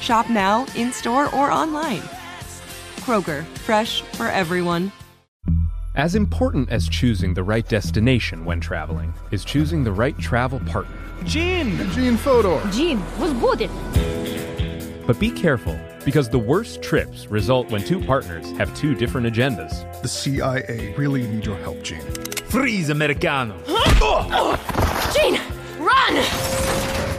Shop now, in store, or online. Kroger, fresh for everyone. As important as choosing the right destination when traveling is choosing the right travel partner. Gene! Gene Fodor! Gene, was good! But be careful, because the worst trips result when two partners have two different agendas. The CIA really need your help, Gene. Freeze, Americano! Huh? Oh! Gene, run!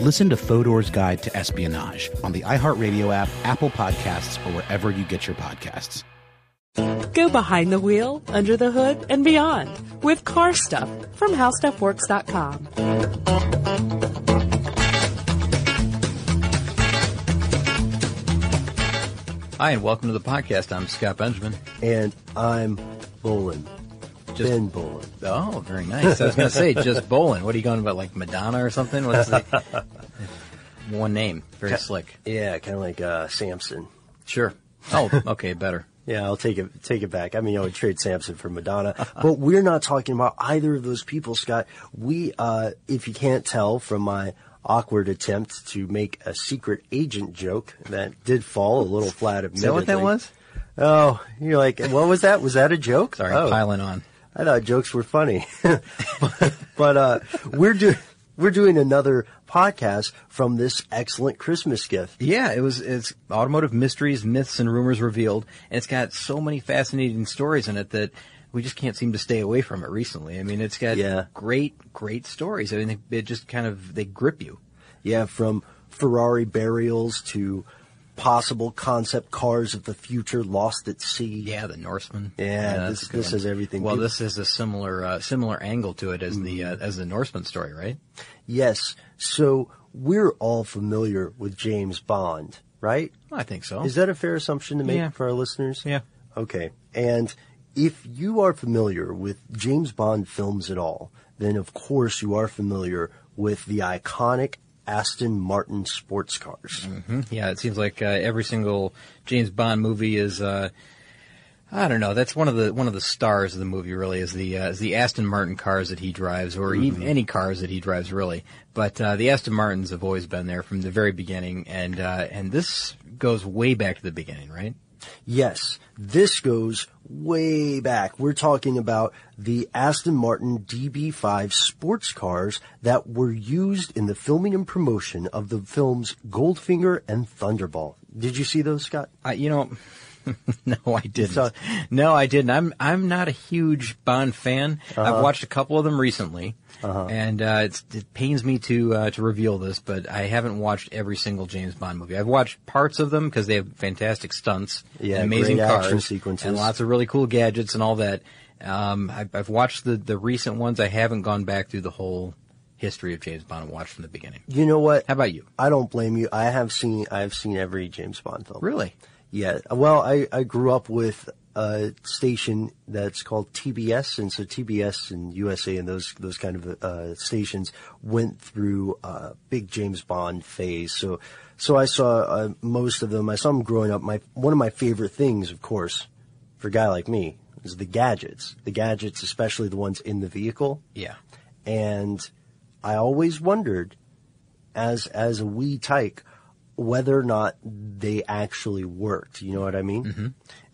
Listen to Fodor's Guide to Espionage on the iHeartRadio app, Apple Podcasts, or wherever you get your podcasts. Go behind the wheel, under the hood, and beyond with car stuff from howstuffworks.com. Hi, and welcome to the podcast. I'm Scott Benjamin. And I'm Bolin. Just- ben Bolin. Oh, very nice. I was going to say just bowling. What are you going about, like Madonna or something? What's the one name? Very slick. Yeah, kind of like uh, Samson. Sure. Oh, okay, better. Yeah, I'll take it take it back. I mean, I would trade Samson for Madonna, but we're not talking about either of those people, Scott. We, uh, if you can't tell from my awkward attempt to make a secret agent joke that did fall a little flat. Is that what that was? Oh, you're like, what was that? Was that a joke? Sorry, oh. piling on. I thought jokes were funny, but, but uh, we're doing we're doing another podcast from this excellent Christmas gift. Yeah, it was. It's automotive mysteries, myths, and rumors revealed, and it's got so many fascinating stories in it that we just can't seem to stay away from it recently. I mean, it's got Yeah. great, great stories. I mean, they, it just kind of they grip you. Yeah, from Ferrari burials to possible concept cars of the future lost at sea. Yeah, the Norseman. Yeah, that's this this has everything. Well, People- this is a similar uh, similar angle to it as the uh, as the Norseman story, right? yes. So we're all familiar with James Bond, right? I think so. Is that a fair assumption to make Yeah. for our listeners? Yeah. Okay. And if you are familiar with James Bond films at all, then of course you are familiar with the iconic Aston Martin sports cars. hmm Yeah, it seems like uh, every single James Bond movie is. Uh, I don't know. That's one of the one of the stars of the movie. Really, is the uh, is the Aston Martin cars that he drives, or even any cars that he drives, really. But uh, the Aston Martins have always been there from the very beginning, and uh, and this goes way back to the beginning, right? Yes, this goes way back. We're talking about the Aston Martin DB5 sports cars that were used in the filming and promotion of the films Goldfinger and Thunderball. Did you see those, Scott? I, you know, no, I didn't. no, I didn't. I'm I'm not a huge Bond fan. Uh-huh. I've watched a couple of them recently, and uh, it's, it pains me to uh, to reveal this, but I haven't watched every single James Bond movie. I've watched parts of them because they have fantastic stunts, Yeah, amazing great cars, action sequences. and lots of really cool gadgets and all that. Um, I've, I've watched the the recent ones. I haven't gone back through the whole history of James Bond and watched from the beginning. You know what? How about you? I don't blame you. I have seen I have seen every James Bond film. Really? Yeah. Well, I, I grew up with a station that's called TBS, and so TBS and USA and those those kind of uh, stations went through a big James Bond phase. So so I saw uh, most of them. I saw them growing up. My one of my favorite things, of course, for a guy like me, is the gadgets. The gadgets, especially the ones in the vehicle. Yeah. And I always wondered, as as a wee tyke, whether or not they actually worked. You know what I mean? Mm-hmm.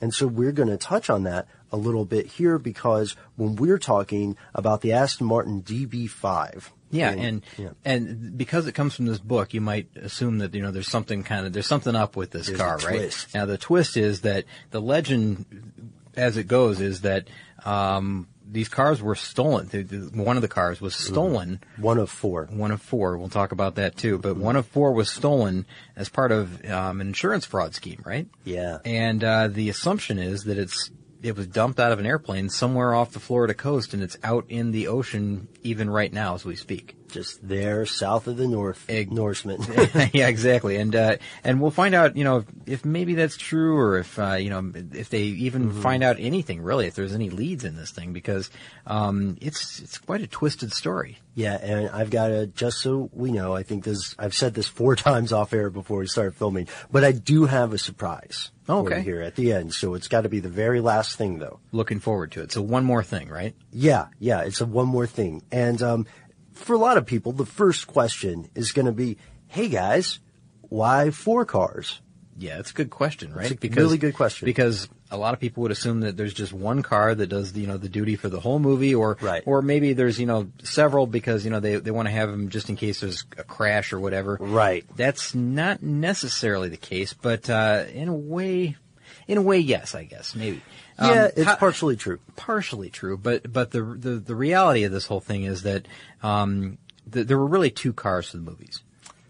And so we're going to touch on that a little bit here because when we're talking about the Aston Martin DB5. Yeah, and yeah. and because it comes from this book, you might assume that you know there's something kind of there's something up with this There's car, right? twist. Now the twist is that the legend as it goes is that um, these cars were stolen. One of the cars was stolen. One of four. One of four. We'll talk about that too. But one of four was stolen as part of um, an insurance fraud scheme, right? Yeah. And uh, the assumption is that it's it was dumped out of an airplane somewhere off the Florida coast, and it's out in the ocean even right now as we speak. Just there, south of the North Norseman. yeah, exactly. And uh, and we'll find out, you know, if, if maybe that's true, or if uh, you know, if they even Mm-hmm. find out anything really, if there's any leads in this thing, because um, it's it's quite a twisted story. Yeah, and I've got to just so we know. I think this. I've said this four times off air before we started filming, but I do have a surprise. Okay. here at the end, so it's got to be the very last thing, though. Looking forward to it. So one more thing, right? Yeah, yeah, it's a one more thing, and um, for a lot of people, the first question is going to be, "Hey guys, why four cars?" Yeah, it's a good question, right? It's a really good question. Because a lot of people would assume that there's just one car that does, you know, the duty for the whole movie, or Right. or maybe there's, you know, several because you know they they want to have them just in case there's a crash or whatever. Right. That's not necessarily the case, but uh, in a way, in a way, yes, I guess maybe. Um, Yeah, it's how- partially true. partially true, but but the the, the reality of this whole thing is that um, th- there were really two cars for the movies.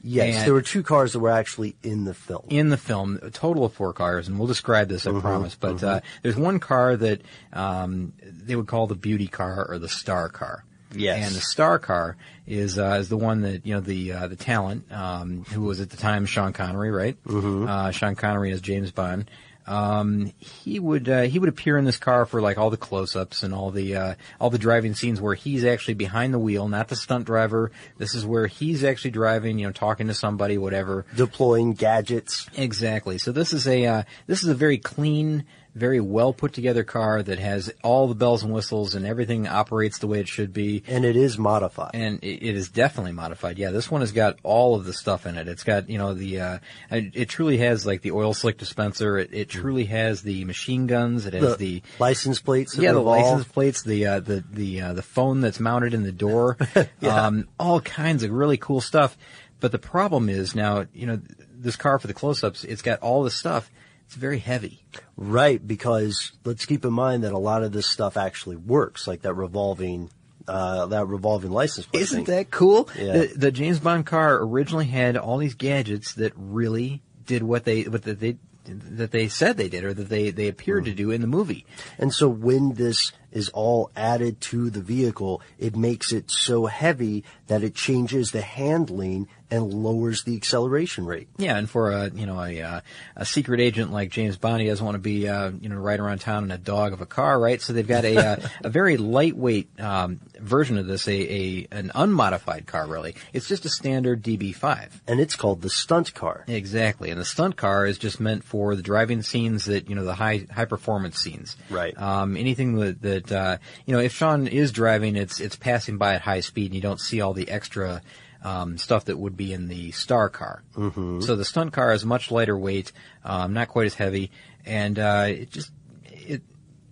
Yes, And- there were two cars that were actually in the film. in the film, a total of four cars, and we'll describe this, I promise. But uh, there's one car that um, they would call the beauty car or the star car. Yes. And the star car is uh, is the one that you know the uh, the talent um, who was at the time Sean Connery, right? Mm-hmm. Uh, Sean Connery as James Bond. Um, he would uh, he would appear in this car for like all the close-ups and all the uh, all the driving scenes where he's actually behind the wheel, not the stunt driver. This is where he's actually driving, you know, talking to somebody, whatever. Deploying gadgets. Exactly. So this is a uh, this is a very clean, very well put together car that has all the bells and whistles and everything operates the way it should be. And it is modified. And it, it is definitely modified. Yeah, this one has got all of the stuff in it. It's got you know the uh, it, truly has like the oil slick dispenser. It, it truly has the machine guns. It has the, license plates. yeah, the license plates, the uh, the the uh, the phone that's mounted in the door, um, all kinds of really cool stuff. But the problem is now, you know, this car for the close-ups, it's got all this stuff. It's very heavy. Right, because let's keep in mind that a lot of this stuff actually works, like that revolving, uh, that revolving license plate. Isn't thing. that cool? Yeah. The, the James Bond car originally had all these gadgets that really did what they what that they that they said they did or that they they appeared Hmm. to do in the movie. And so when this is all added to the vehicle, it makes it so heavy that it changes the handling and lowers the acceleration rate. Yeah, and for a you know a uh, a secret agent like James Bond, he doesn't want to be uh, you know right around town in a dog of a car, right? So they've got a uh, a very lightweight um, version of this, a, a an unmodified car. Really, it's just a standard DB5. And it's called the stunt car. Exactly, and the stunt car is just meant for the driving scenes that you know the high high performance scenes. Right. Um, anything that that uh, you know, if Sean is driving, it's it's passing by at high speed, and you don't see all the extra um, stuff that would be in the star car. Mm-hmm. So the stunt car is much lighter weight, um, not quite as heavy, and uh, it just it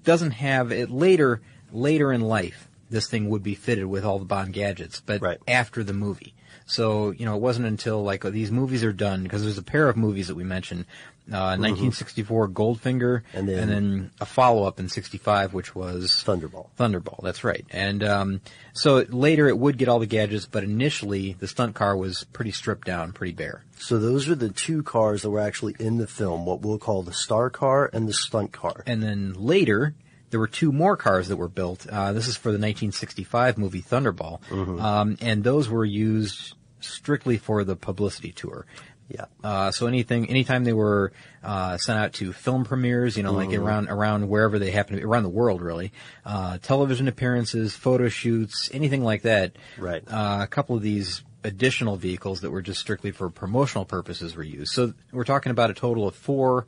doesn't have it later later in life. This thing would be fitted with all the Bond gadgets, but Right. after the movie. So you know, it wasn't until like these movies are done because there's a pair of movies that we mentioned, uh, 1964 Goldfinger, Mm-hmm. And then- a follow up in '65, which was Thunderball. Thunderball. That's right. And um, so later it would get all the gadgets, but initially the stunt car was pretty stripped down, pretty bare. So those are the two cars that were actually in the film, what we'll call the star car and the stunt car. And then later, there were two more cars that were built. Uh, this is for the 1965 movie Thunderball, um, and those were used strictly for the publicity tour. Yeah. Uh, so anything, anytime they were uh, sent out to film premieres, you know, like around around wherever they happen to be, around the world, really, uh, television appearances, photo shoots, anything like that. Right. Uh, a couple of these additional vehicles that were just strictly for promotional purposes were used. So we're talking about a total of four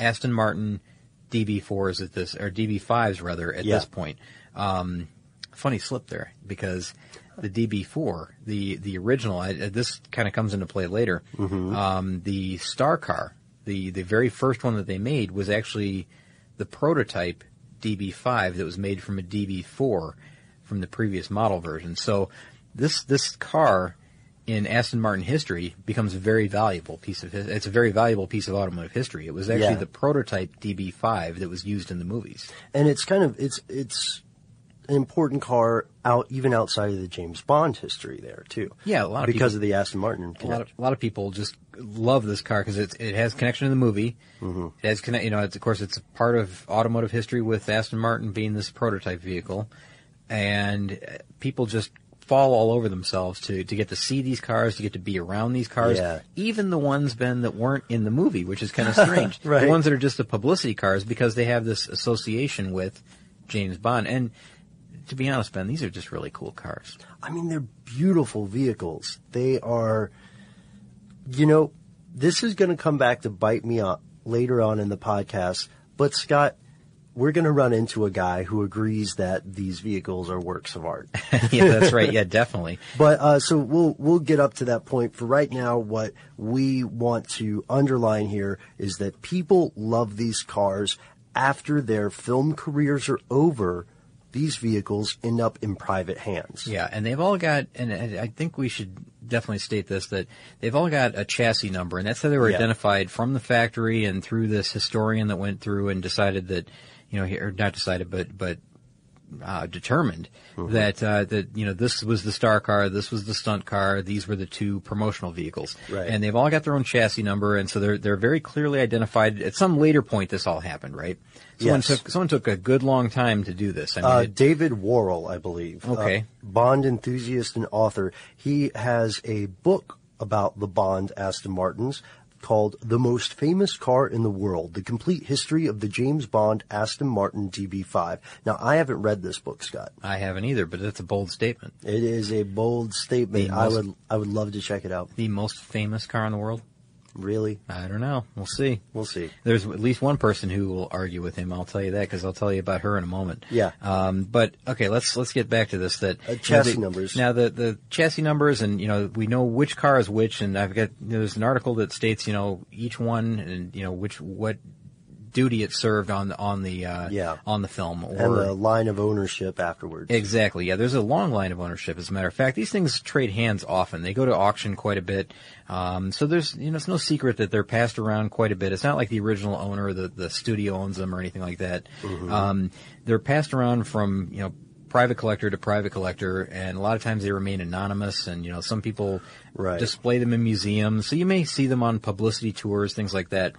Aston Martin DB4s at this, or DB5s rather, at Yeah. this point. Um, funny slip there because the DB4, the the original, I, this kind of comes into play later. Um, the Star Car, the the very first one that they made was actually the prototype DB5 that was made from a DB4 from the previous model version. So this this car in Aston Martin history becomes a very valuable piece of it's a very valuable piece of automotive history. It was actually Yeah. the prototype DB5 that was used in the movies. and it's kind of it's it's an important car out even outside of the James Bond history there too. Yeah, a lot of because people- of the Aston Martin A lot, of, a lot of people just love this car because it it has connection to the movie. Mm-hmm. It has connect, you know, it's, of course, it's a part of automotive history with Aston Martin being this prototype vehicle, and uh, people just fall all over themselves to to get to see these cars, to get to be around these cars. Yeah. Even the ones Ben that weren't in the movie, which is kind of strange. Right. The ones that are just the publicity cars because they have this association with James Bond. And to be honest, Ben, these are just really cool cars. I mean, they're beautiful vehicles. They are, you know, this is going to come back to bite me up later on in the podcast. But Scott, we're going to run into a guy who agrees that these vehicles are works of art. yeah, that's right. Yeah, definitely. But uh, so we'll we'll get up to that point. For right now, what we want to underline here is that people love these cars after their film careers are over. These vehicles end up in private hands. Yeah, and they've all got, and I think we should definitely state this that they've all got a chassis number, and that's how they were Yeah. identified from the factory and through this historian that went through and decided that, you know, he- or not decided, but but uh, determined Mm-hmm. that uh, that you know this was the star car, this was the stunt car, these were the two promotional vehicles, Right. and they've all got their own chassis number, and so they're they're very clearly identified. At some later point, this all happened, right? Someone Yes. took someone took a good long time to do this. I mean, Uh, it- David Worrall, I believe. Okay. Bond enthusiast and author. He has a book about the Bond Aston Martins called The Most Famous Car in the World, The Complete History of the James Bond Aston Martin DB5. Now, I haven't read this book, Scott. I haven't either, but it's a bold statement. It is a bold statement. The I would I would love to check it out. The most famous car in the world? Really? I don't know. We'll see. We'll see. There's at least one person who will argue with him. I'll tell you that because I'll tell you about her in a moment. Yeah. Um, but okay, let's let's get back to this. That Uh, you know, chassis the- numbers. Now the the chassis numbers, and you know we know which car is which, and I've got there's an article that states you know each one and you know which what duty it served on the on the uh, Yeah. on the film or And the line of ownership afterwards. Exactly. Yeah, there's a long line of ownership. As a matter of fact, these things trade hands often. They go to auction quite a bit. Um, so there's, you know, it's no secret that they're passed around quite a bit. It's not like the original owner, the the studio owns them or anything like that. Um, they're passed around from, you know. Private collector to private collector, and a lot of times they remain anonymous. And you know, some people Right. display them in museums, so you may see them on publicity tours, things like that.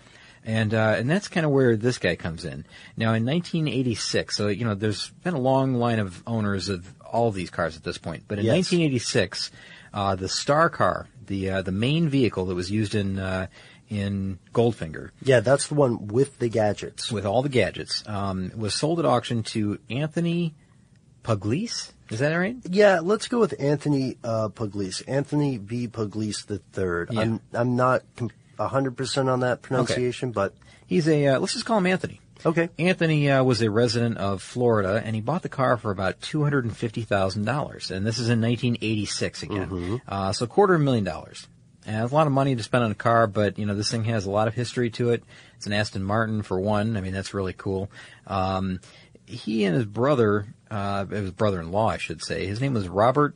And uh, and that's kind of where this guy comes in. Now, in 1986, so you know, there's been a long line of owners of all these cars at this point. But in Yes. 1986, uh, the Star Car, the uh, the main vehicle that was used in uh, in Goldfinger, Yeah, that's the one with the gadgets. with all the gadgets, um, was sold at auction to Anthony Pugliese. Is that right? Yeah, let's go with Anthony uh, Pugliese. Anthony V. Pugliese the third. Yeah. I'm I'm not com- hundred percent on that pronunciation, but He's a uh, let's just call him Anthony. okay. Anthony uh, was a resident of Florida, and he bought the car for about two hundred and fifty thousand dollars, and this is in nineteen eighty six again. Uh, so quarter of a million dollars. And it's a lot of money to spend on a car, but you know this thing has a lot of history to it. It's an Aston Martin for one. I mean that's really cool. Um, he and his brother, uh, his brother-in-law, I should say, his name was Robert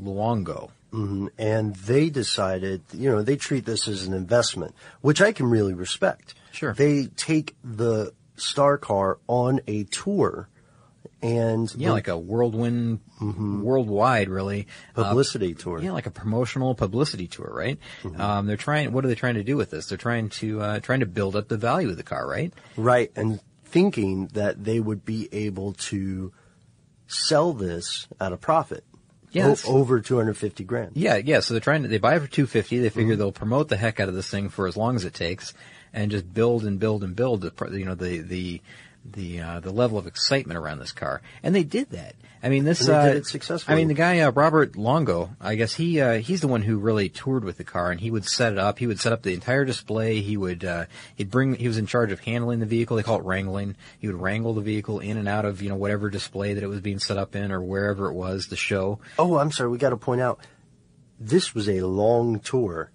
Luongo. Hmm And they decided, you know, they treat this as an investment, which I can really respect. Sure. They take the Star Car on a tour, and Yeah, the like a whirlwind, worldwide, really. uh, publicity tour. Yeah, like a promotional publicity tour, right? Um, they're trying. What are they trying to do with this? They're trying to uh, trying to build up the value of the car, right? Right, and thinking that they would be able to sell this at a profit. Yeah, O- over 250 grand. Yeah, yeah. So they're trying to. They buy it for two fifty. They figure mm-hmm. they'll promote the heck out of this thing for as long as it takes, and just build and build and build. The, you know the the the uh, the level of excitement around this car, and they did that. I mean, this And they uh, did it successfully. I mean, the guy uh, Robert Longo, I guess he uh, he's the one who really toured with the car, and he would set it up. He would set up the entire display. He would uh, he'd bring. He was in charge of handling the vehicle. They call it wrangling. He would wrangle the vehicle in and out of you know whatever display that it was being set up in or wherever it was the show. Oh, I'm sorry. We got to point out this was a long tour.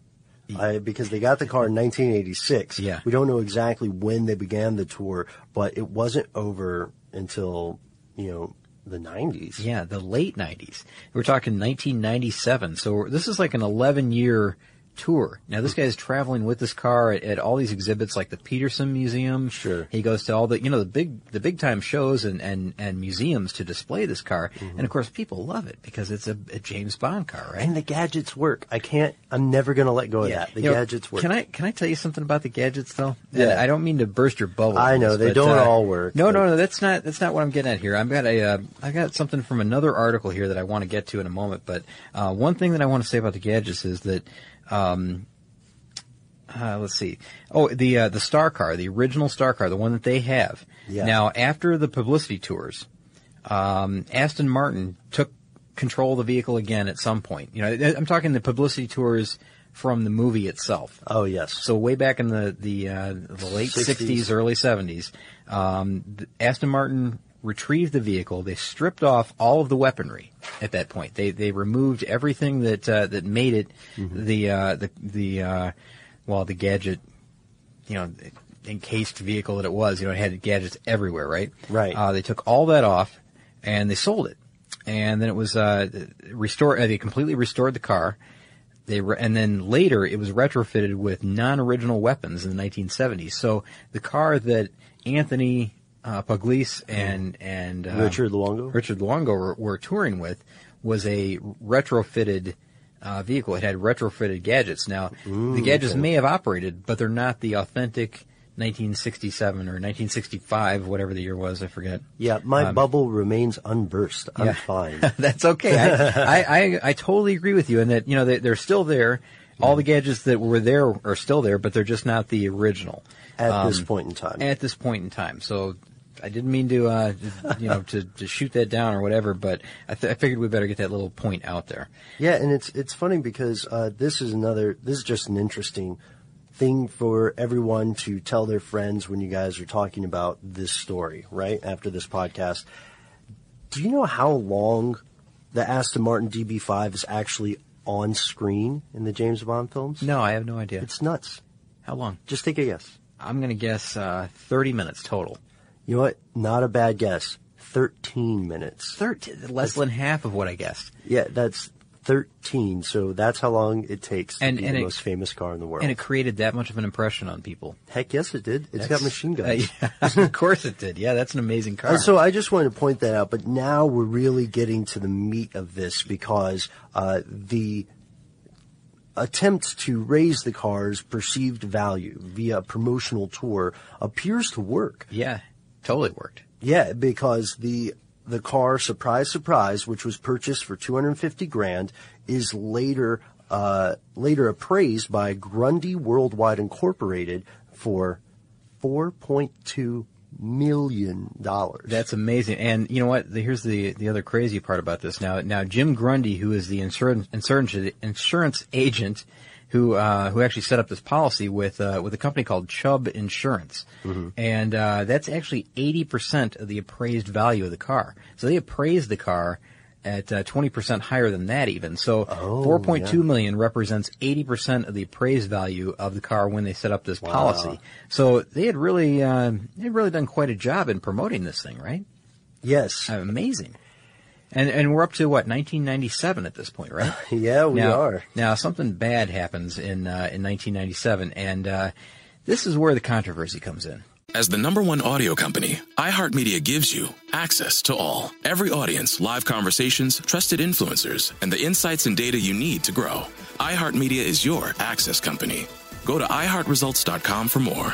I, because they got the car in 1986. Yeah. We don't know exactly when they began the tour, but it wasn't over until, you know, the 90s. Yeah, the late 90s. We're talking 1997. So this is like an 11 year tour. Now this guy is traveling with this car at, at, all these exhibits like the Petersen Museum. Sure. He goes to all the, you know, the big, the big time shows and, and, and museums to display this car. Mm-hmm. And of course people love it because it's a, a, James Bond car, right? And the gadgets work. I can't, I'm never going to let go of yeah. that. The you gadgets know, work. Can I, can I tell you something about the gadgets though? Yeah. And I don't mean to burst your bubble. I know, they but, don't uh, all work. No, but- no, no, that's not, that's not what I'm getting at here. I've got a, uh, I got something from another article here that I want to get to in a moment. But, uh, one thing that I want to say about the gadgets is that, um, uh, let's see. Oh, the uh, the star car, the original star car, the one that they have. Yeah. Now, after the publicity tours, um, Aston Martin took control of the vehicle again at some point. You know, I'm talking the publicity tours from the movie itself. Oh, yes. So way back in the the uh, the late 60s. 60s, early 70s, um, Aston Martin retrieved the vehicle. They stripped off all of the weaponry at that point. They they removed everything that uh, that made it Mm-hmm. the uh, the the uh, well the gadget, you know. Encased vehicle that it was, you know, it had gadgets everywhere, right? Right. Uh, they took all that off and they sold it, and then it was uh, restored. Uh, they completely restored the car. They re- and then later it was retrofitted with non-original weapons in the 1970s. So the car that Anthony uh, Pugliese and and uh, Richard Luongo? Richard Luongo were, were touring with was a retrofitted uh, vehicle. It had retrofitted gadgets. Now the gadgets okay. may have operated, but they're not the authentic 1967 or 1965, whatever the year was. I forget. Yeah, my Um, bubble remains unburst. I'm yeah. fine. That's okay. I, I, I, I totally agree with you in that, you know, they, they're still there. All the gadgets that were there are still there, but they're just not the original. At this Um, point in time. At this point in time. So I didn't mean to, uh, you know, to, to shoot that down or whatever, but I, th- I figured we better get that little point out there. Yeah, and it's it's funny because uh, this is another. This is just an interesting thing for everyone to tell their friends when you guys are talking about this story, right? After this podcast, do you know how long the Aston Martin DB5 is actually on screen in the James Bond films? No, I have no idea. It's nuts. How long? Just take a guess. I'm going to guess uh, 30 minutes total. You know what? Not a bad guess. Thirteen minutes. 13, less than half of what I guessed. Yeah, that's thirteen. So that's how long it takes to And- be and the it- most famous car in the world. And it created that much of an impression on people. Heck yes, it did. It's got machine guns. uh, yeah, of course it did. Yeah, that's an amazing car. And so I just wanted to point that out, but now we're really getting to the meat of this because uh, the attempt to raise the car's perceived value via a promotional tour appears to work. yeah, totally worked. Yeah, because the the car, surprise, surprise, which was purchased for 250 grand, is later uh, later appraised by Grundy Worldwide Incorporated for 4.2 million dollars. That's amazing. And you know what? The- Here's the the other crazy part about this. Now, now Jim Grundy, who is the insurance insurance insurance agent, who uh, who actually set up this policy with uh, with a company called Chubb Insurance, and uh, that's actually 80 percent of the appraised value of the car. So they appraised the car at uh, 20% higher than that even. So Oh, 4.2 yeah. million represents 80% of the appraised value of the car when they set up this policy. So they had really, uh, they had really done quite a job in promoting this thing, right? Yes. Amazing. And, and we're up to what, 1997 at this point, right? Yeah, we now, are. Now something bad happens in, uh, in 1997 and, uh, this is where the controversy comes in. As the number one audio company, iHeartMedia gives you access to all. Every audience, live conversations, trusted influencers, and the insights and data you need to grow. iHeartMedia is your access company. Go to iHeartResults.com for more.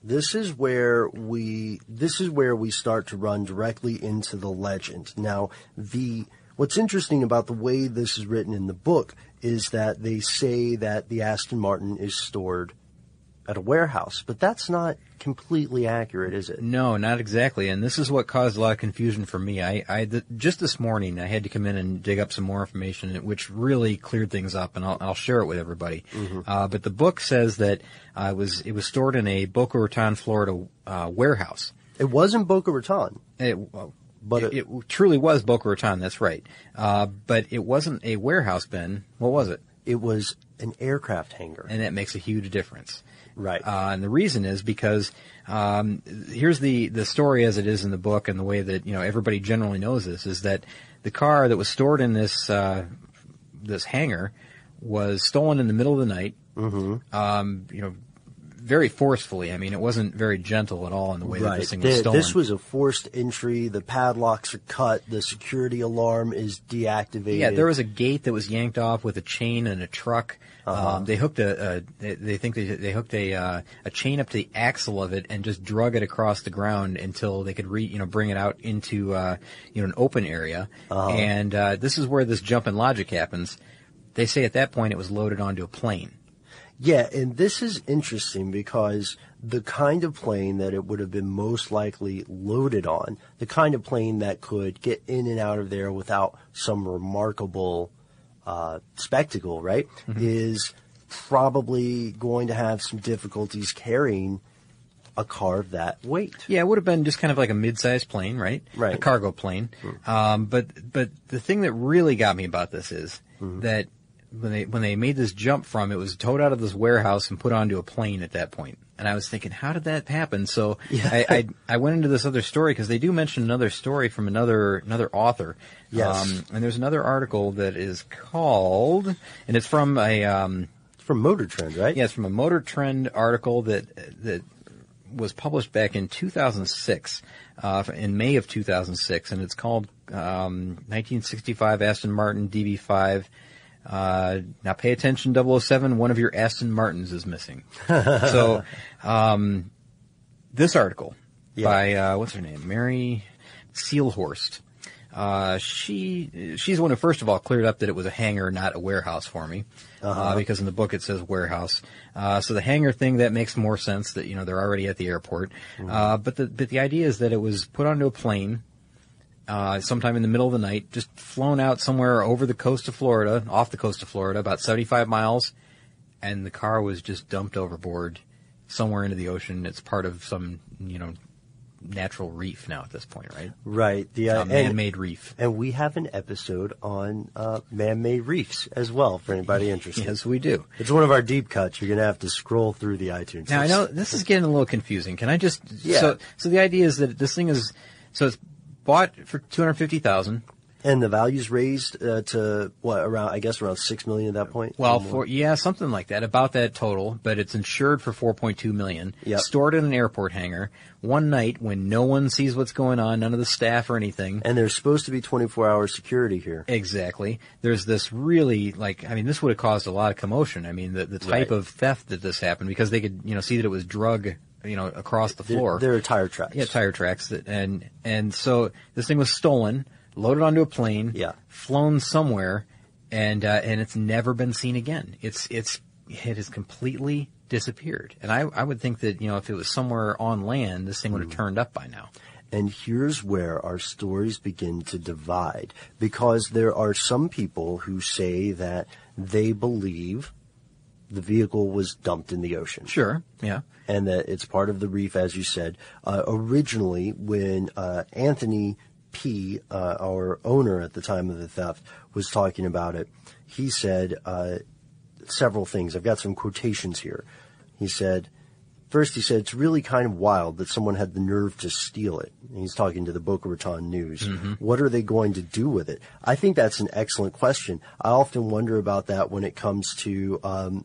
This is where we this is where we start to run directly into the legend. Now, the what's interesting about the way this is written in the book is that they say that the Aston Martin is stored at a warehouse, but that's not completely accurate, is it? No, not exactly. And this is what caused a lot of confusion for me. I, I th- just this morning I had to come in and dig up some more information, which really cleared things up, and I'll, I'll share it with everybody. Mm-hmm. Uh, but the book says that uh, it was it was stored in a Boca Raton, Florida uh, warehouse. It wasn't Boca Raton. It, well, but it, it, it, truly was Boca Raton. That's right. Uh, but it wasn't a warehouse bin. What was it? It was an aircraft hangar, and that makes a huge difference. Right. Uh, and the reason is because um, here's the the story as it is in the book, and the way that you know everybody generally knows this is that the car that was stored in this uh, this hangar was stolen in the middle of the night. Mm-hmm. Um, you know, very forcefully. I mean, it wasn't very gentle at all in the way right. that this thing was stolen. This was a forced entry. The padlocks are cut. The security alarm is deactivated. Yeah, there was a gate that was yanked off with a chain and a truck. Uh-huh. Um, they hooked a, they, they, think they, they hooked a uh, a chain up to the axle of it and just drug it across the ground until they could re you know bring it out into uh, you know an open area. Uh-huh. And uh, this is where this jump in logic happens. They say at that point it was loaded onto a plane. Yeah, and this is interesting because the kind of plane that it would have been most likely loaded on, the kind of plane that could get in and out of there without some remarkable uh, spectacle, right, Mm-hmm. is probably going to have some difficulties carrying a car of that weight. Yeah, it would have been just kind of like a mid-sized plane, right? Right. A cargo plane. Um, but but the thing that really got me about this is Mm-hmm. that when they when they made this jump from it was towed out of this warehouse and put onto a plane at that point. And I was thinking, how did that happen? So Yeah. I, I I went into this other story because they do mention another story from another another author. Yes. Um, and there's another article that is called, and it's from a um, from Motor Trend, right? Yeah, it's from a Motor Trend article that that was published back in 2006, uh, in May of 2006, and it's called um, 1965 Aston Martin DB5. Uh, now pay attention, 007, one of your Aston Martins is missing. so, um, this article by, uh, what's her name? Mary Seelhorst. Uh, she, she's the one who first of all cleared up that it was a hangar, not a warehouse for me. Uh-huh. Uh, because in the book it says warehouse. Uh, so the hangar thing, that makes more sense that, you know, they're already at the airport. Uh, but the, but the idea is that it was put onto a plane, uh, sometime in the middle of the night, just flown out somewhere over the coast of Florida, off the coast of Florida, about 75 miles, and the car was just dumped overboard somewhere into the ocean. It's part of some, you know, natural reef now at this point, right? Right. The and- man-made reef. And we have an episode on uh, man-made reefs as well for anybody interested. Yes, we do. It's one of our deep cuts. You're going to have to scroll through the iTunes. Now I know this is getting a little confusing. Can I just? Yeah. So, so the idea is that this thing is, so it's bought for two hundred fifty thousand. And the value's raised uh, to what around? I guess around six million at that point. Well, for yeah, something like that, about that total. But it's insured for four point two million. Yep. Stored in an airport hangar. One night when no one sees what's going on, none of the staff or anything. and there's supposed to be 24 hour security here. Exactly. There's this really like I mean this would have caused a lot of commotion. I mean the the type Right. of theft that this happened because they could you know see that it was drug you know across the floor. There are tire tracks. Yeah, tire tracks. That, and and so this thing was stolen loaded onto a plane, Yeah. flown somewhere, and uh, and it's never been seen again. It's it's it has completely disappeared. And I I would think that you know if it was somewhere on land, this thing would have turned up by now. And here's where our stories begin to divide because there are some people who say that they believe the vehicle was dumped in the ocean. Sure. Yeah. And that it's part of the reef, as you said. Uh, originally, when uh, Anthony P., uh, our owner at the time of the theft, was talking about it, he said uh, several things. I've got some quotations here. He said, First, he said it's really kind of wild that someone had the nerve to steal it. And he's talking to the Boca Raton News. What are they going to do with it? I think that's an excellent question. I often wonder about that when it comes to, um,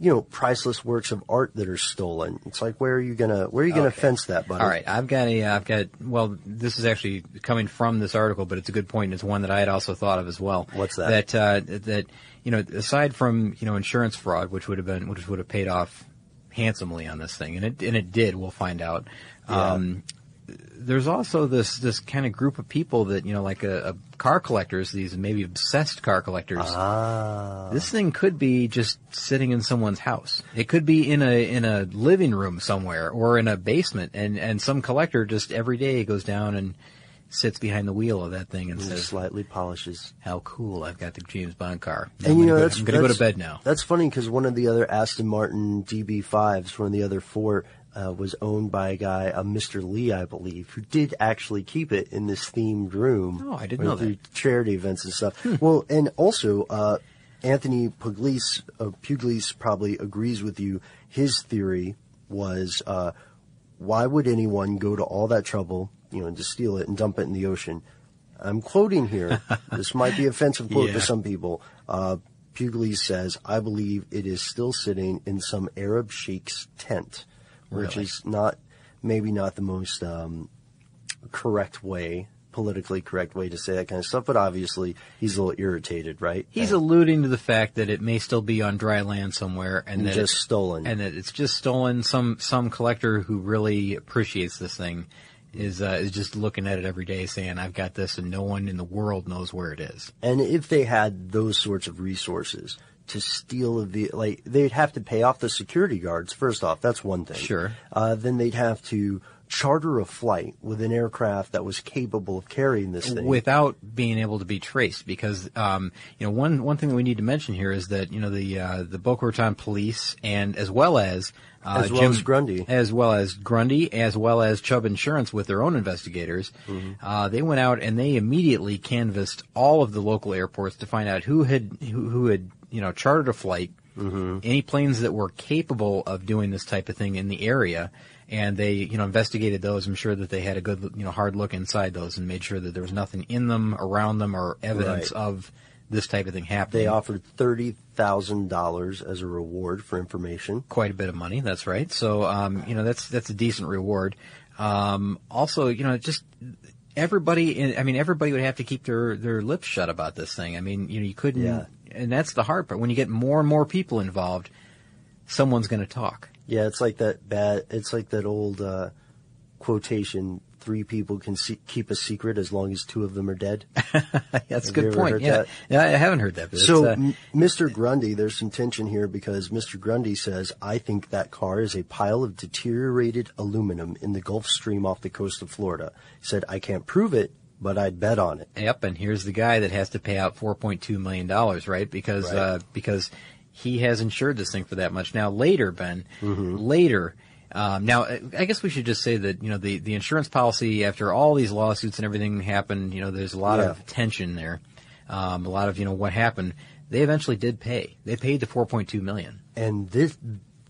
you know, priceless works of art that are stolen. It's like, where are you gonna, where are you gonna Okay. fence that, buddy? All right, I've got a, I've got. Well, this is actually coming from this article, but it's a good and It's one that I had also thought of as well. What's that? That uh, that you know, aside from you know insurance fraud, which would have been, which would have paid off handsomely on this thing, and it and it did. We'll find out. Yeah. Um, there's also this this kind of group of people that you know, like a, a car collectors, these maybe obsessed car collectors. Ah. This thing could be just sitting in someone's house. It could be in a in a living room somewhere or in a basement, and and some collector just every day goes down and sits behind the wheel of that thing and And says, slightly polishes. "How cool! I've got the James Bond car. And I'm you gonna know, go, that's I'm going to go to bed now." That's funny because one of the other Aston Martin DB5s, one of the other four, uh, was owned by a guy, a Mr. Lee, I believe, who did actually keep it in this themed room. Oh, I didn't know that. Hmm. Charity events and stuff. Well, and also, uh, Anthony Pugliese, uh, Pugliese probably agrees with you. His theory was, uh, why would anyone go to all that trouble, you know, to steal it and dump it in the ocean? I'm quoting here. this might be offensive quote Yeah. to some people. Uh, Pugliese says, I believe it is still sitting in some Arab sheikh's tent, which Really? is not, maybe not the most, um, correct way, politically correct way to say that kind of stuff, but obviously he's a little irritated, right? He's alluding to the fact that it may still be on dry land somewhere, and And that just it's- stolen. and that it's just stolen. Some some collector who really appreciates this thing is uh, is just looking at it every day, saying, "I've got this, and no one in the world knows where it is." And if they had those sorts of resources to steal a vehicle, like they'd have to pay off the security guards. First off, that's one thing. Sure. Uh, then they'd have to charter a flight with an aircraft that was capable of carrying this thing. without being able to be traced. Because um, you know, one one thing that we need to mention here is that you know the uh, the Boca Raton police and as well as uh, As well Jim- as Grundy. as well as Grundy, as well as Chubb Insurance with their own investigators, Mm-hmm. uh, they went out and they immediately canvassed all of the local airports to find out who had who, who had you know chartered a flight, Mm-hmm. any planes that were capable of doing this type of thing in the area. And they, you know, investigated those. I'm sure that they had a good, you know, hard look inside those and made sure that there was nothing in them, around them, or evidence Right. of this type of thing happening. They offered thirty thousand dollars as a reward for information. quite a bit of money. That's right. So, um, you know, that's that's a decent reward. Um, also, you know, just everybody. in- I mean, everybody would have to keep their their lips shut about this thing. I mean, you know, you couldn't. Yeah. And that's the hard part. When you get more and more people involved, someone's going to talk. Yeah, it's like that bad. It's like that old uh, quotation: three people can se- keep a secret as long as two of them are dead." That's a Have you good point. Yeah. that? yeah, I haven't heard that. So, uh, M- Mr. Grundy, there's some tension here because Mr. Grundy says, I think that car is a pile of deteriorated aluminum in the Gulf Stream off the coast of Florida. He said, I can't prove it, but I'd bet on it. Yep, and here's the guy that has to pay out 4.2 million dollars, right? Because Right. uh, because he has insured this thing for that much. Now later, Ben, Mm-hmm. later. Um, now, I guess we should just say that you know the the insurance policy after all these lawsuits and everything happened. You know, there's a lot Yeah. of tension there, um, a lot of you know what happened. They eventually did pay. They paid the 4.2 million. And this,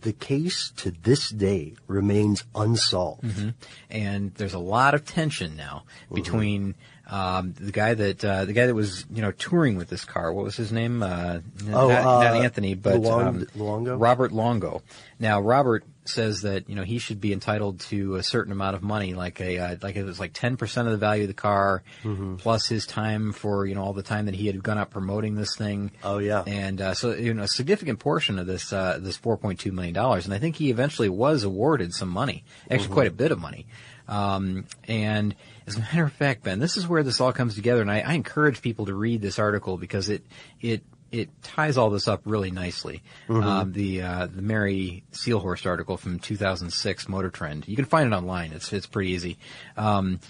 the case to this day remains unsolved. Mm-hmm. and there's a lot of tension now between um, the guy that uh, the guy that was you know touring with this car. What was his name? Uh, Oh, not, not uh, Anthony, but Luong- um, Luongo? Robert Longo. Now Robert says that you know he should be entitled to a certain amount of money, like a uh, like it was like ten percent of the value of the car, Mm-hmm. plus his time for you know all the time that he had gone out promoting this thing. Oh yeah. And uh, so, you know, a significant portion of this uh, this 4.2 million dollars, and I think he eventually was awarded some money, actually Mhm. quite a bit of money. Um, and As a matter of fact, Ben, this is where this all comes together, and I, I encourage people to read this article because it it it ties all this up really nicely. Mhm. Um, the uh, the Mary Seelhorst article from 2006 Motor Trend. You can find it online. It's it's pretty easy. Um,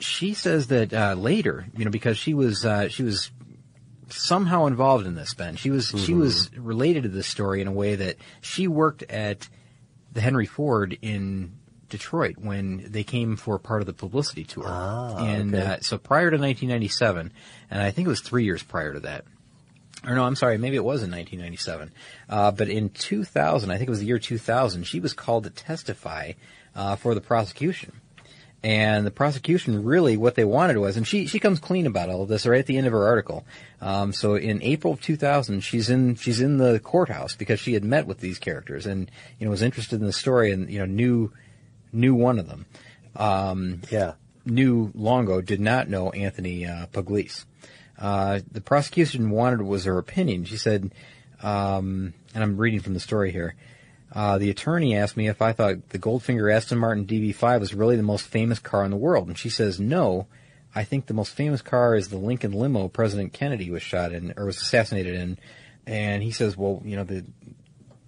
she says that uh, later, you know, because she was uh, she was somehow involved in this. Ben, she was she Mhm. was related to this story in a way that she worked at the Henry Ford in Detroit when they came for part of the publicity tour. Ah, and okay. uh, so prior to 1997, and I think it was three years prior to that. Or no, I'm sorry, maybe it was in 1997. Uh, but in 2000, I think it was the year 2000, she was called to testify uh, for the prosecution. And the prosecution really, what they wanted was, and she, she comes clean about all of this right at the end of her article. Um, so in April of 2000, she's in, she's in the courthouse because she had met with these characters and, you know, was interested in the story and, you know, knew, knew one of them. Um, yeah. Knew Luongo, did not know Anthony, uh, Pugliese. Uh, the prosecution wanted was her opinion. She said, um, and I'm reading from the story here. Uh, the attorney asked me if I thought the Goldfinger Aston Martin DB5 was really the most famous car in the world, and she says no. I think the most famous car is the Lincoln limo President Kennedy was shot in or was assassinated in. And he says, well, you know, the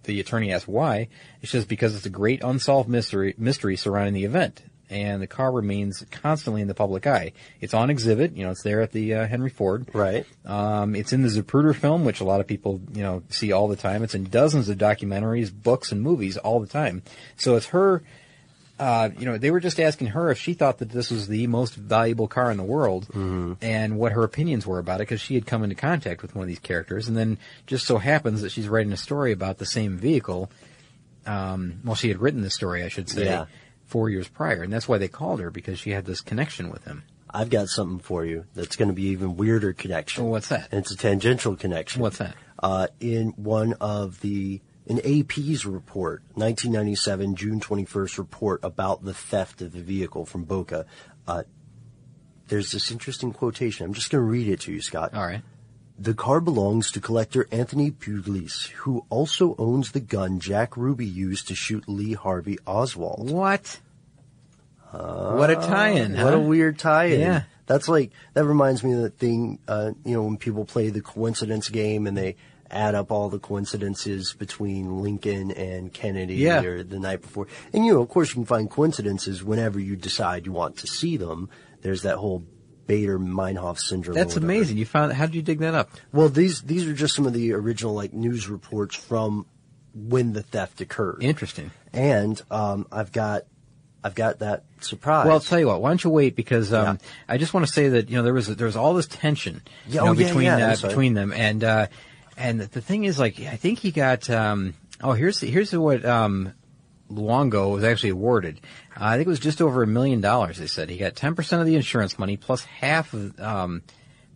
the attorney asked why. He says because it's a great unsolved mystery mystery surrounding the event, and the car remains constantly in the public eye. It's on exhibit, you know, it's there at the uh, Henry Ford. Right. Um, it's in the Zapruder film, which a lot of people, you know, see all the time. It's in dozens of documentaries, books, and movies all the time. So it's her. Uh, you know, they were just asking her if she thought that this was the most valuable car in the world, and what her opinions were about it, because she had come into contact with one of these characters, and then just so happens that she's writing a story about the same vehicle. Um, well, she had written the story, I should say, Yeah. four years prior, and that's why they called her because she had this connection with him. I've got something for you that's going to be even weirder connection. what's that? And it's a tangential connection. What's that? Uh, in one of the in AP's report, 1997 June 21st report about the theft of the vehicle from Boca, uh, there's this interesting quotation. I'm just going to read it to you, Scott. All right. The car belongs to collector Anthony Pugliese, who also owns the gun Jack Ruby used to shoot Lee Harvey Oswald. What? what a tie-in! What huh? a weird tie-in. Yeah. That's like that reminds me of that thing. Uh, you know, when people play the coincidence game and they add up all the coincidences between Lincoln and Kennedy Yeah. or the night before. And you know, of course, you can find coincidences whenever you decide you want to see them. There's that whole Baader Meinhof syndrome. That's amazing. You found. How did you dig that up? Well, these these are just some of the original like news reports from when the theft occurred. Interesting. And um, I've got I've got that surprise. Well, I'll tell you what. Why don't you wait? Because um, I just want to say that you know there was there was all this tension you know, oh, yeah, between yeah, uh, between them, and uh, and the thing is, like, I think he got. Um, oh, here's here's what um, Luongo was actually awarded. Uh, I think it was just over a million dollars. They said he got ten percent of the insurance money plus half of. Um,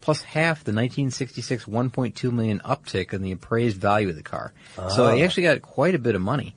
Plus half the 1966 1.2 million uptick in the appraised value of the car. So Ah. he actually got quite a bit of money.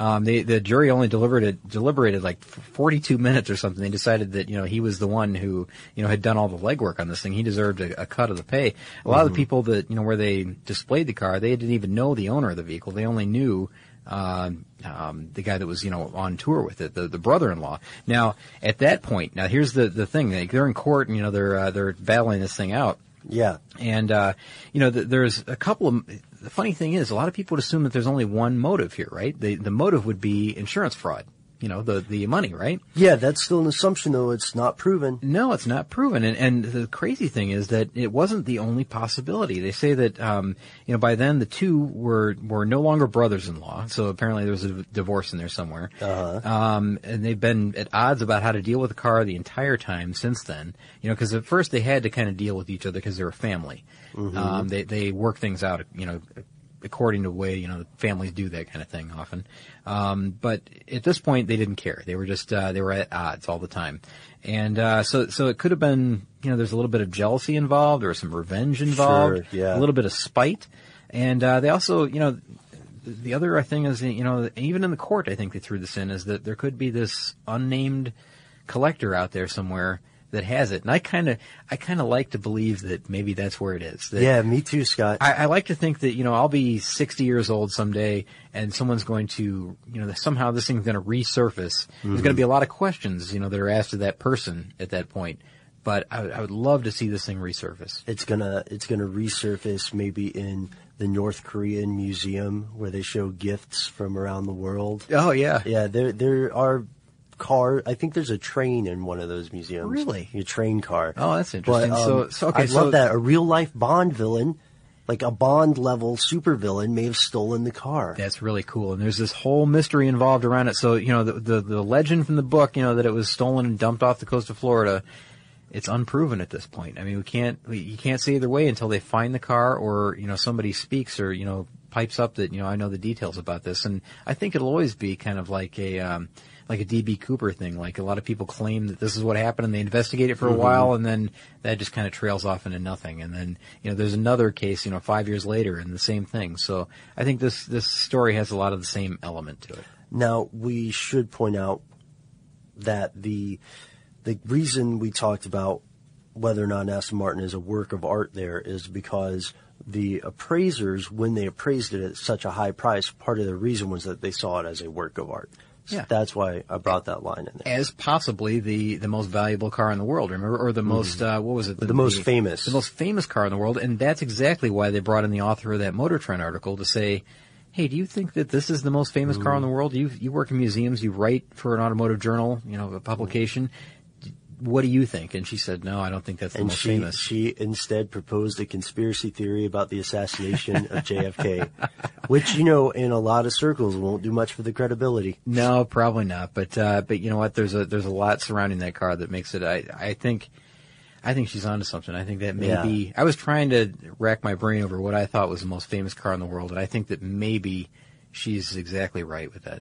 Um, they, the jury only deliberated, deliberated like 42 minutes or something. They decided that, you know, he was the one who, you know, had done all the legwork on this thing. He deserved a, a cut of the pay. A lot of the Mhm. people that, you know, where they displayed the car, they didn't even know the owner of the vehicle. They only knew, um, um, the guy that was, you know, on tour with it, the, the brother-in-law. Now, at that point, now here's the, the thing. They, they're in court and, you know, they're, uh, they're battling this thing out. Yeah. And, uh, you know, th- there's a couple of, the funny thing is, a lot of people would assume that there's only one motive here, right? The, the motive would be insurance fraud. You know, the, the money, right? Yeah, that's still an assumption, though. It's not proven. No, it's not proven. And, and the crazy thing is that it wasn't the only possibility. They say that, um, you know, by then the two were, were no longer brothers-in-law. So apparently there was a divorce in there somewhere. Uh-huh. Um, and they've been at odds about how to deal with the car the entire time since then. You know, because at first they had to kind of deal with each other because they were family. Mm-hmm. Um, they they work things out, you know, according to the way you know families do that kind of thing often. Um, but at this point, they didn't care. They were just uh, they were at odds all the time, and uh, so so it could have been you know there's a little bit of jealousy involved or some revenge involved, Sure, yeah. a little bit of spite, and uh, they also you know the other thing is, you know, even in the court, I think they threw this in, is that there could be this unnamed collector out there somewhere that has it. And I kind of, I kind of like to believe that maybe that's where it is. Yeah, me too, Scott. I, I like to think that, you know, I'll be 60 years old someday and someone's going to, you know, somehow this thing's going to resurface. Mm-hmm. There's going to be a lot of questions, you know, that are asked of that person at that point. But I, would- I would love to see this thing resurface. It's gonna it's gonna resurface maybe in the North Korean museum where they show gifts from around the world. Oh yeah, yeah. There there are car. I think there's a train in one of those museums. Really? a train car. Oh, that's interesting. But, um, So- so, okay, I'd so- love that. A real life Bond villain, like a Bond level supervillain, may have stolen the car. That's really cool. And there's this whole mystery involved around it. So, you know, the, the, the legend from the book, you know, that it was stolen and dumped off the coast of Florida, it's unproven at this point. I mean, we can't, we, you can't say either way until they find the car or, you know, somebody speaks or, you know, pipes up that, you know, I know the details about this. And I think it'll always be kind of like a, um, like a DB Cooper thing. Like a lot of people claim that this is what happened and they investigate it for a Mhm. while and then that just kind of trails off into nothing. And then, you know, there's another case, you know, five years later and the same thing. So I think this, this story has a lot of the same element to it. Now we should point out that the the reason we talked about whether or not Aston Martin is a work of art there is because the appraisers, when they appraised it at such a high price, part of the reason was that they saw it as a work of art. So Yeah. that's why I brought that line in there. As possibly the, the most valuable car in the world, remember? Or the most, uh, what was it? Mm-hmm. The most famous. The most famous car in the world. And that's exactly why they brought in the author of that Motor Trend article to say, hey, do you think that this is the most famous car in the world? You, you work in museums, you write for an automotive journal, you know, a publication. What do you think? And she said, no, I don't think that's the And most she, famous. she instead proposed a conspiracy theory about the assassination of JFK, which, you know, in a lot of circles won't do much for the credibility. No, probably not. But uh, but you know what? There's a there's a lot surrounding that car that makes it. I I think I think she's onto something. I think that Yeah. maybe I was trying to rack my brain over what I thought was the most famous car in the world, and I think that maybe she's exactly right with that.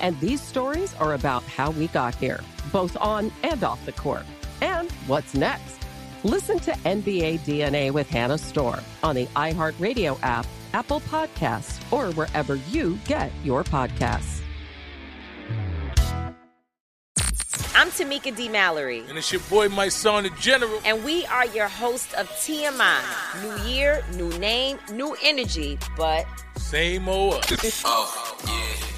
And these stories are about how we got here, both on and off the court. And what's next? Listen to NBA DNA with Hannah Storm on the iHeartRadio app, Apple Podcasts, or wherever you get your podcasts. I'm Tamika D. Mallory. And it's your boy, Mysonne, the general. And we are your host of TMI. New year, new name, new energy, but. Same old us. oh, yeah.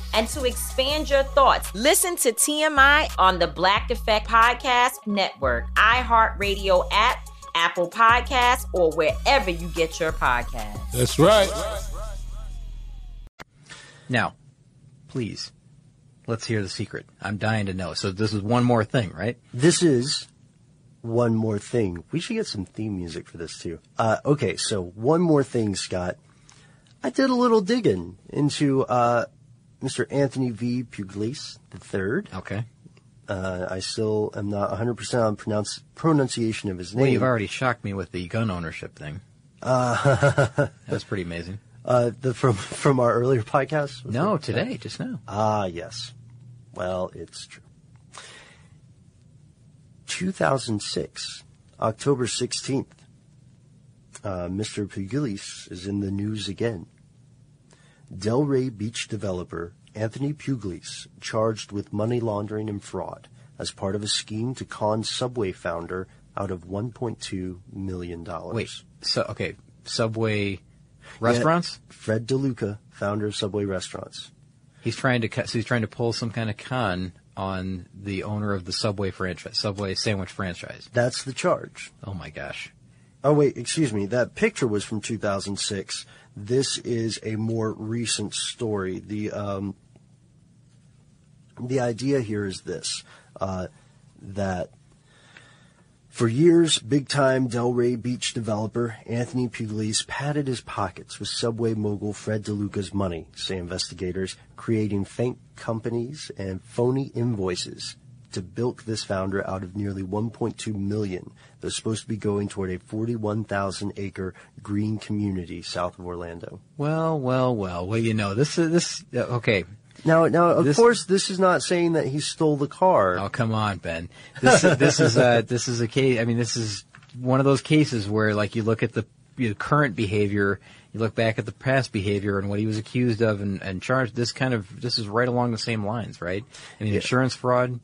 and to expand your thoughts. Listen to TMI on the Black Effect Podcast Network, iHeartRadio app, Apple Podcasts, or wherever you get your podcasts. That's right. Now, please, let's hear the secret. I'm dying to know. So this is one more thing, right? This is one more thing. We should get some theme music for this too. Uh, okay, so one more thing, Scott. I did a little digging into uh, Mr. Anthony V. Pugliese III. Okay. Uh, I still am not 100% on pronounce, pronunciation of his name. Well, you've already shocked me with the gun ownership thing. Uh, That's pretty amazing. Uh, the from from our earlier podcast. No, it? today, just now. Ah, yes. Well, it's true. 2006, October 16th. Uh, Mr. Pugliese is in the news again. Delray Beach developer Anthony Pugliese charged with money laundering and fraud as part of a scheme to con Subway founder out of 1.2 million dollars. Wait, so okay, Subway restaurants. Yeah, Fred DeLuca, founder of Subway Restaurants. He's trying to cut. So he's trying to pull some kind of con on the owner of the Subway franchise, Subway sandwich franchise. That's the charge. Oh my gosh. Oh wait, excuse me. That picture was from 2006. This is a more recent story. The um, the idea here is this: uh, that for years, big-time Delray Beach developer Anthony Pugliese padded his pockets with Subway mogul Fred DeLuca's money, say investigators, creating fake companies and phony invoices to bilk this founder out of nearly 1.2 million that was supposed to be going toward a 41,000 acre green community south of Orlando. Well, well, well. Well, you know, this is this. uh, Okay. Now, now, of This- course, this is not saying that he stole the car. Oh, come on, Ben. This this is a this is a case. I mean, this is one of those cases where, like, you look at the you know, current behavior, you look back at the past behavior and what he was accused of and, and charged. This kind of this is right along the same lines, right? I mean, insurance fraud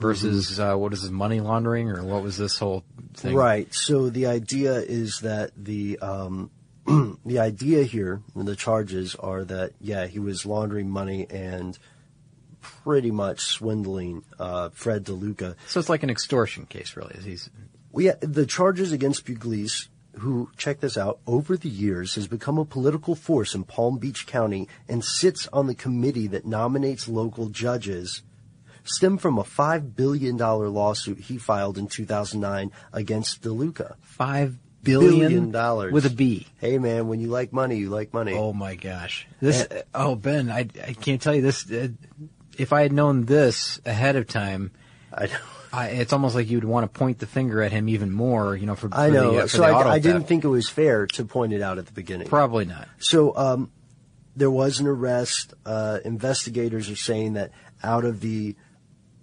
versus uh, what is this money laundering or what was this whole thing? Right. So the idea is that the um, the idea here, the charges are that yeah, he was laundering money and pretty much swindling uh, Fred DeLuca. So it's like an extortion case, really. He's Well, yeah, the charges against Pugliese, who check this out, over the years has become a political force in Palm Beach County and sits on the committee that nominates local judges. Stem from a five billion dollar lawsuit he filed in 2009 against DeLuca. Five billion dollars with a B. Hey man, when you like money, you like money. Oh my gosh! This. oh Ben, I I can't tell you this. Uh, if I had known this ahead of time, I know. I, it's almost like you'd want to point the finger at him even more. You know, for, for I know. The, uh, for so I, I didn't think it was fair to point it out at the beginning. Probably not. So um, there was an arrest. Uh, investigators are saying that out of the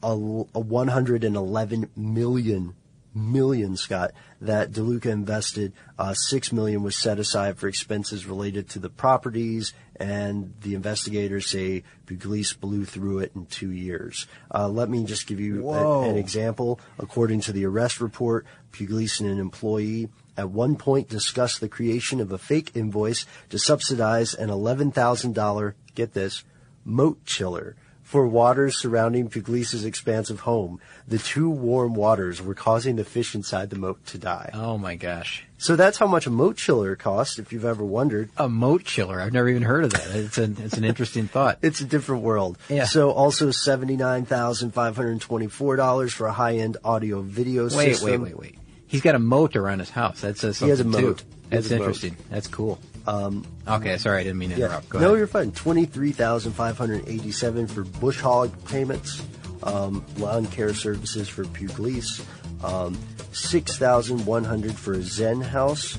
uh, 111 million million Scott that DeLuca invested, uh, six million was set aside for expenses related to the properties, and the investigators say Pugliese blew through it in two years. Uh, let me just give you a- an example. According to the arrest report, Pugliese and an employee at one point discussed the creation of a fake invoice to subsidize an $11,000, get this, moat chiller for waters surrounding Pugliese's expansive home. The two warm waters were causing the fish inside the moat to die. Oh my gosh! So that's how much a moat chiller costs, if you've ever wondered. A moat chiller? I've never even heard of that. It's an it's an interesting thought. It's a different world. Yeah. So also seventy-nine thousand five hundred twenty-four dollars for a high-end audio video Wait, system. wait, wait, wait. Wait. He's got a moat around his house. That says He something has a moat. too. He has That's a moat. interesting. That's cool. Um, Okay, sorry, I didn't mean to interrupt. Go no, ahead. you're fine. Twenty-three thousand five hundred eighty-seven for bush hog payments, um, lawn care services for Pugliese, um, six thousand one hundred for a Zen house.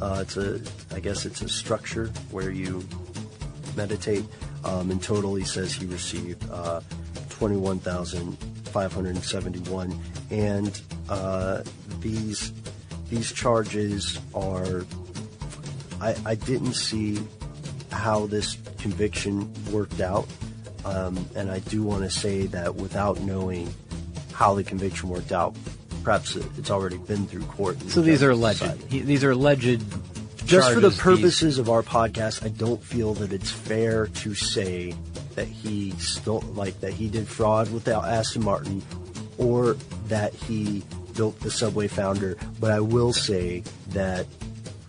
Uh, it's a, I guess it's a structure where you meditate. Um, in total, he says he received uh, twenty-one thousand five hundred seventy-one, and uh, these these charges are I, I didn't see how this conviction worked out. Um, and I do want to say that without knowing how the conviction worked out, perhaps it's already been through court. So these are alleged. He, these are alleged. Just for the charges, these- purposes of our podcast, I don't feel that it's fair to say that he stole, like that he did fraud with the Aston Martin, or that he built the Subway founder. But I will say that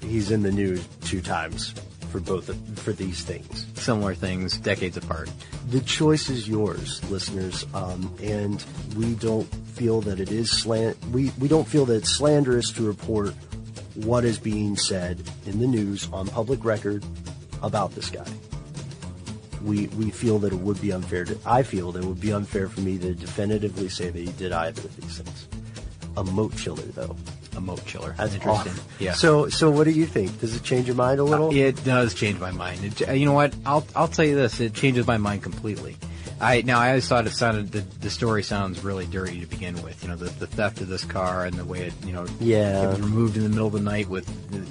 he's in the news two times for both of, for these things. Similar things, decades apart. The choice is yours, listeners, um, and we don't feel that it is slant. We we don't feel that it's slanderous to report what is being said in the news on public record about this guy. We we feel that it would be unfair to. I feel that it would be unfair for me to definitively say that he did either of these things. A moat chiller, though. A moat chiller. That's interesting. awesome. Yeah. So so what do you think? Does it change your mind a little? Uh, It does change my mind. It, uh, you know what? I'll I'll tell you this. It changes my mind completely. I now I always thought it sounded the, the story sounds really dirty to begin with. You know the, the theft of this car and the way it you know Yeah. it was removed in the middle of the night with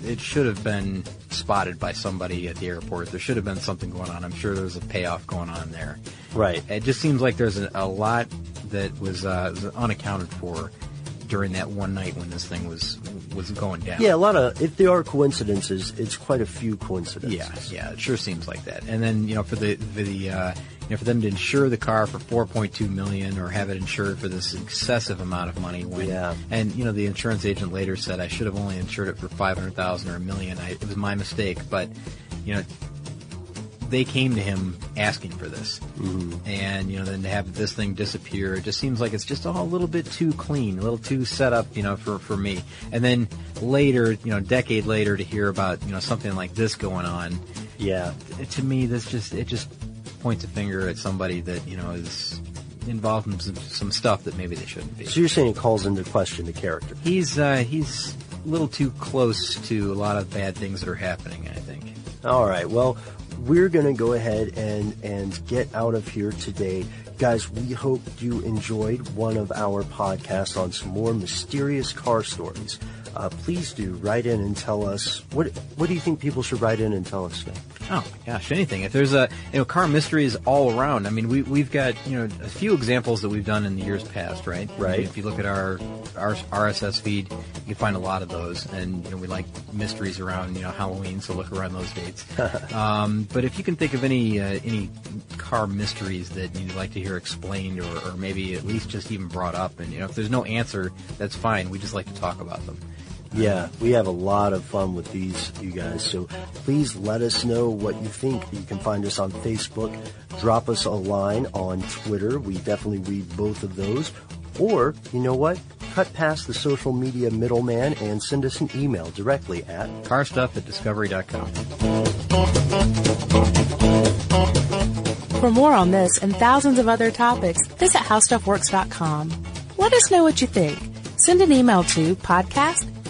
it should have been spotted by somebody at the airport. There should have been something going on. I'm sure there's a payoff going on there. Right. It just seems like there's a, a lot that was, uh, was unaccounted for during that one night when this thing was was going down. Yeah, a lot of. If there are coincidences, it's quite a few coincidences. Yeah, yeah, it sure seems like that. And then you know, for the for the uh, you know, for them to insure the car for 4.2 million or have it insured for this excessive amount of money, when Yeah. and you know, the insurance agent later said I should have only insured it for 500,000 or a million. I, it was my mistake, but you know. They came to him asking for this, Mhm. and you know, then to have this thing disappear, it just seems like it's just all a little bit too clean, a little too set up, you know, for for me. And then later, you know, a decade later, to hear about you know something like this going on, yeah, to me, this just it just points a finger at somebody that you know is involved in some, some stuff that maybe they shouldn't be. So you're saying it calls into question the character? He's uh, he's a little too close to a lot of bad things that are happening. I think. All right. Well, we're going to go ahead and and get out of here today. Guys, we hope you enjoyed one of our podcasts on some more mysterious car stories. Uh, please do write in and tell us what what do you think people should write in and tell us? Oh my gosh, anything. If there's a you know car mysteries all around. I mean, we we've got you know a few examples that we've done in the years past, right? Right. I mean, if you look at our our RSS feed, you can find a lot of those, and you know we like mysteries around you know Halloween, so look around those dates. um, but if you can think of any uh, any car mysteries that you'd like to hear explained, or, or maybe at least just even brought up, and you know if there's no answer, that's fine. We just like to talk about them. Yeah, we have a lot of fun with these, you guys. So please let us know what you think. You can find us on Facebook. Drop us a line on Twitter. We definitely read both of those. Or, you know what? Cut past the social media middleman and send us an email directly at carstuff at discovery.com. For more on this and thousands of other topics, visit howstuffworks.com. Let us know what you think. Send an email to podcast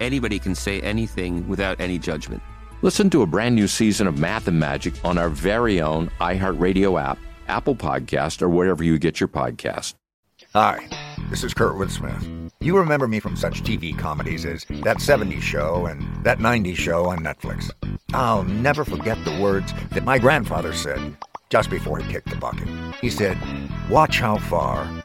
anybody can say anything without any judgment. Listen to a brand new season of Math and Magic on our very own iHeartRadio app, Apple Podcast, or wherever you get your podcast. Hi, this is Kurtwood Smith. You remember me from such TV comedies as That 70s Show and That 90s Show on Netflix. I'll never forget the words that my grandfather said just before he kicked the bucket. He said, Watch how far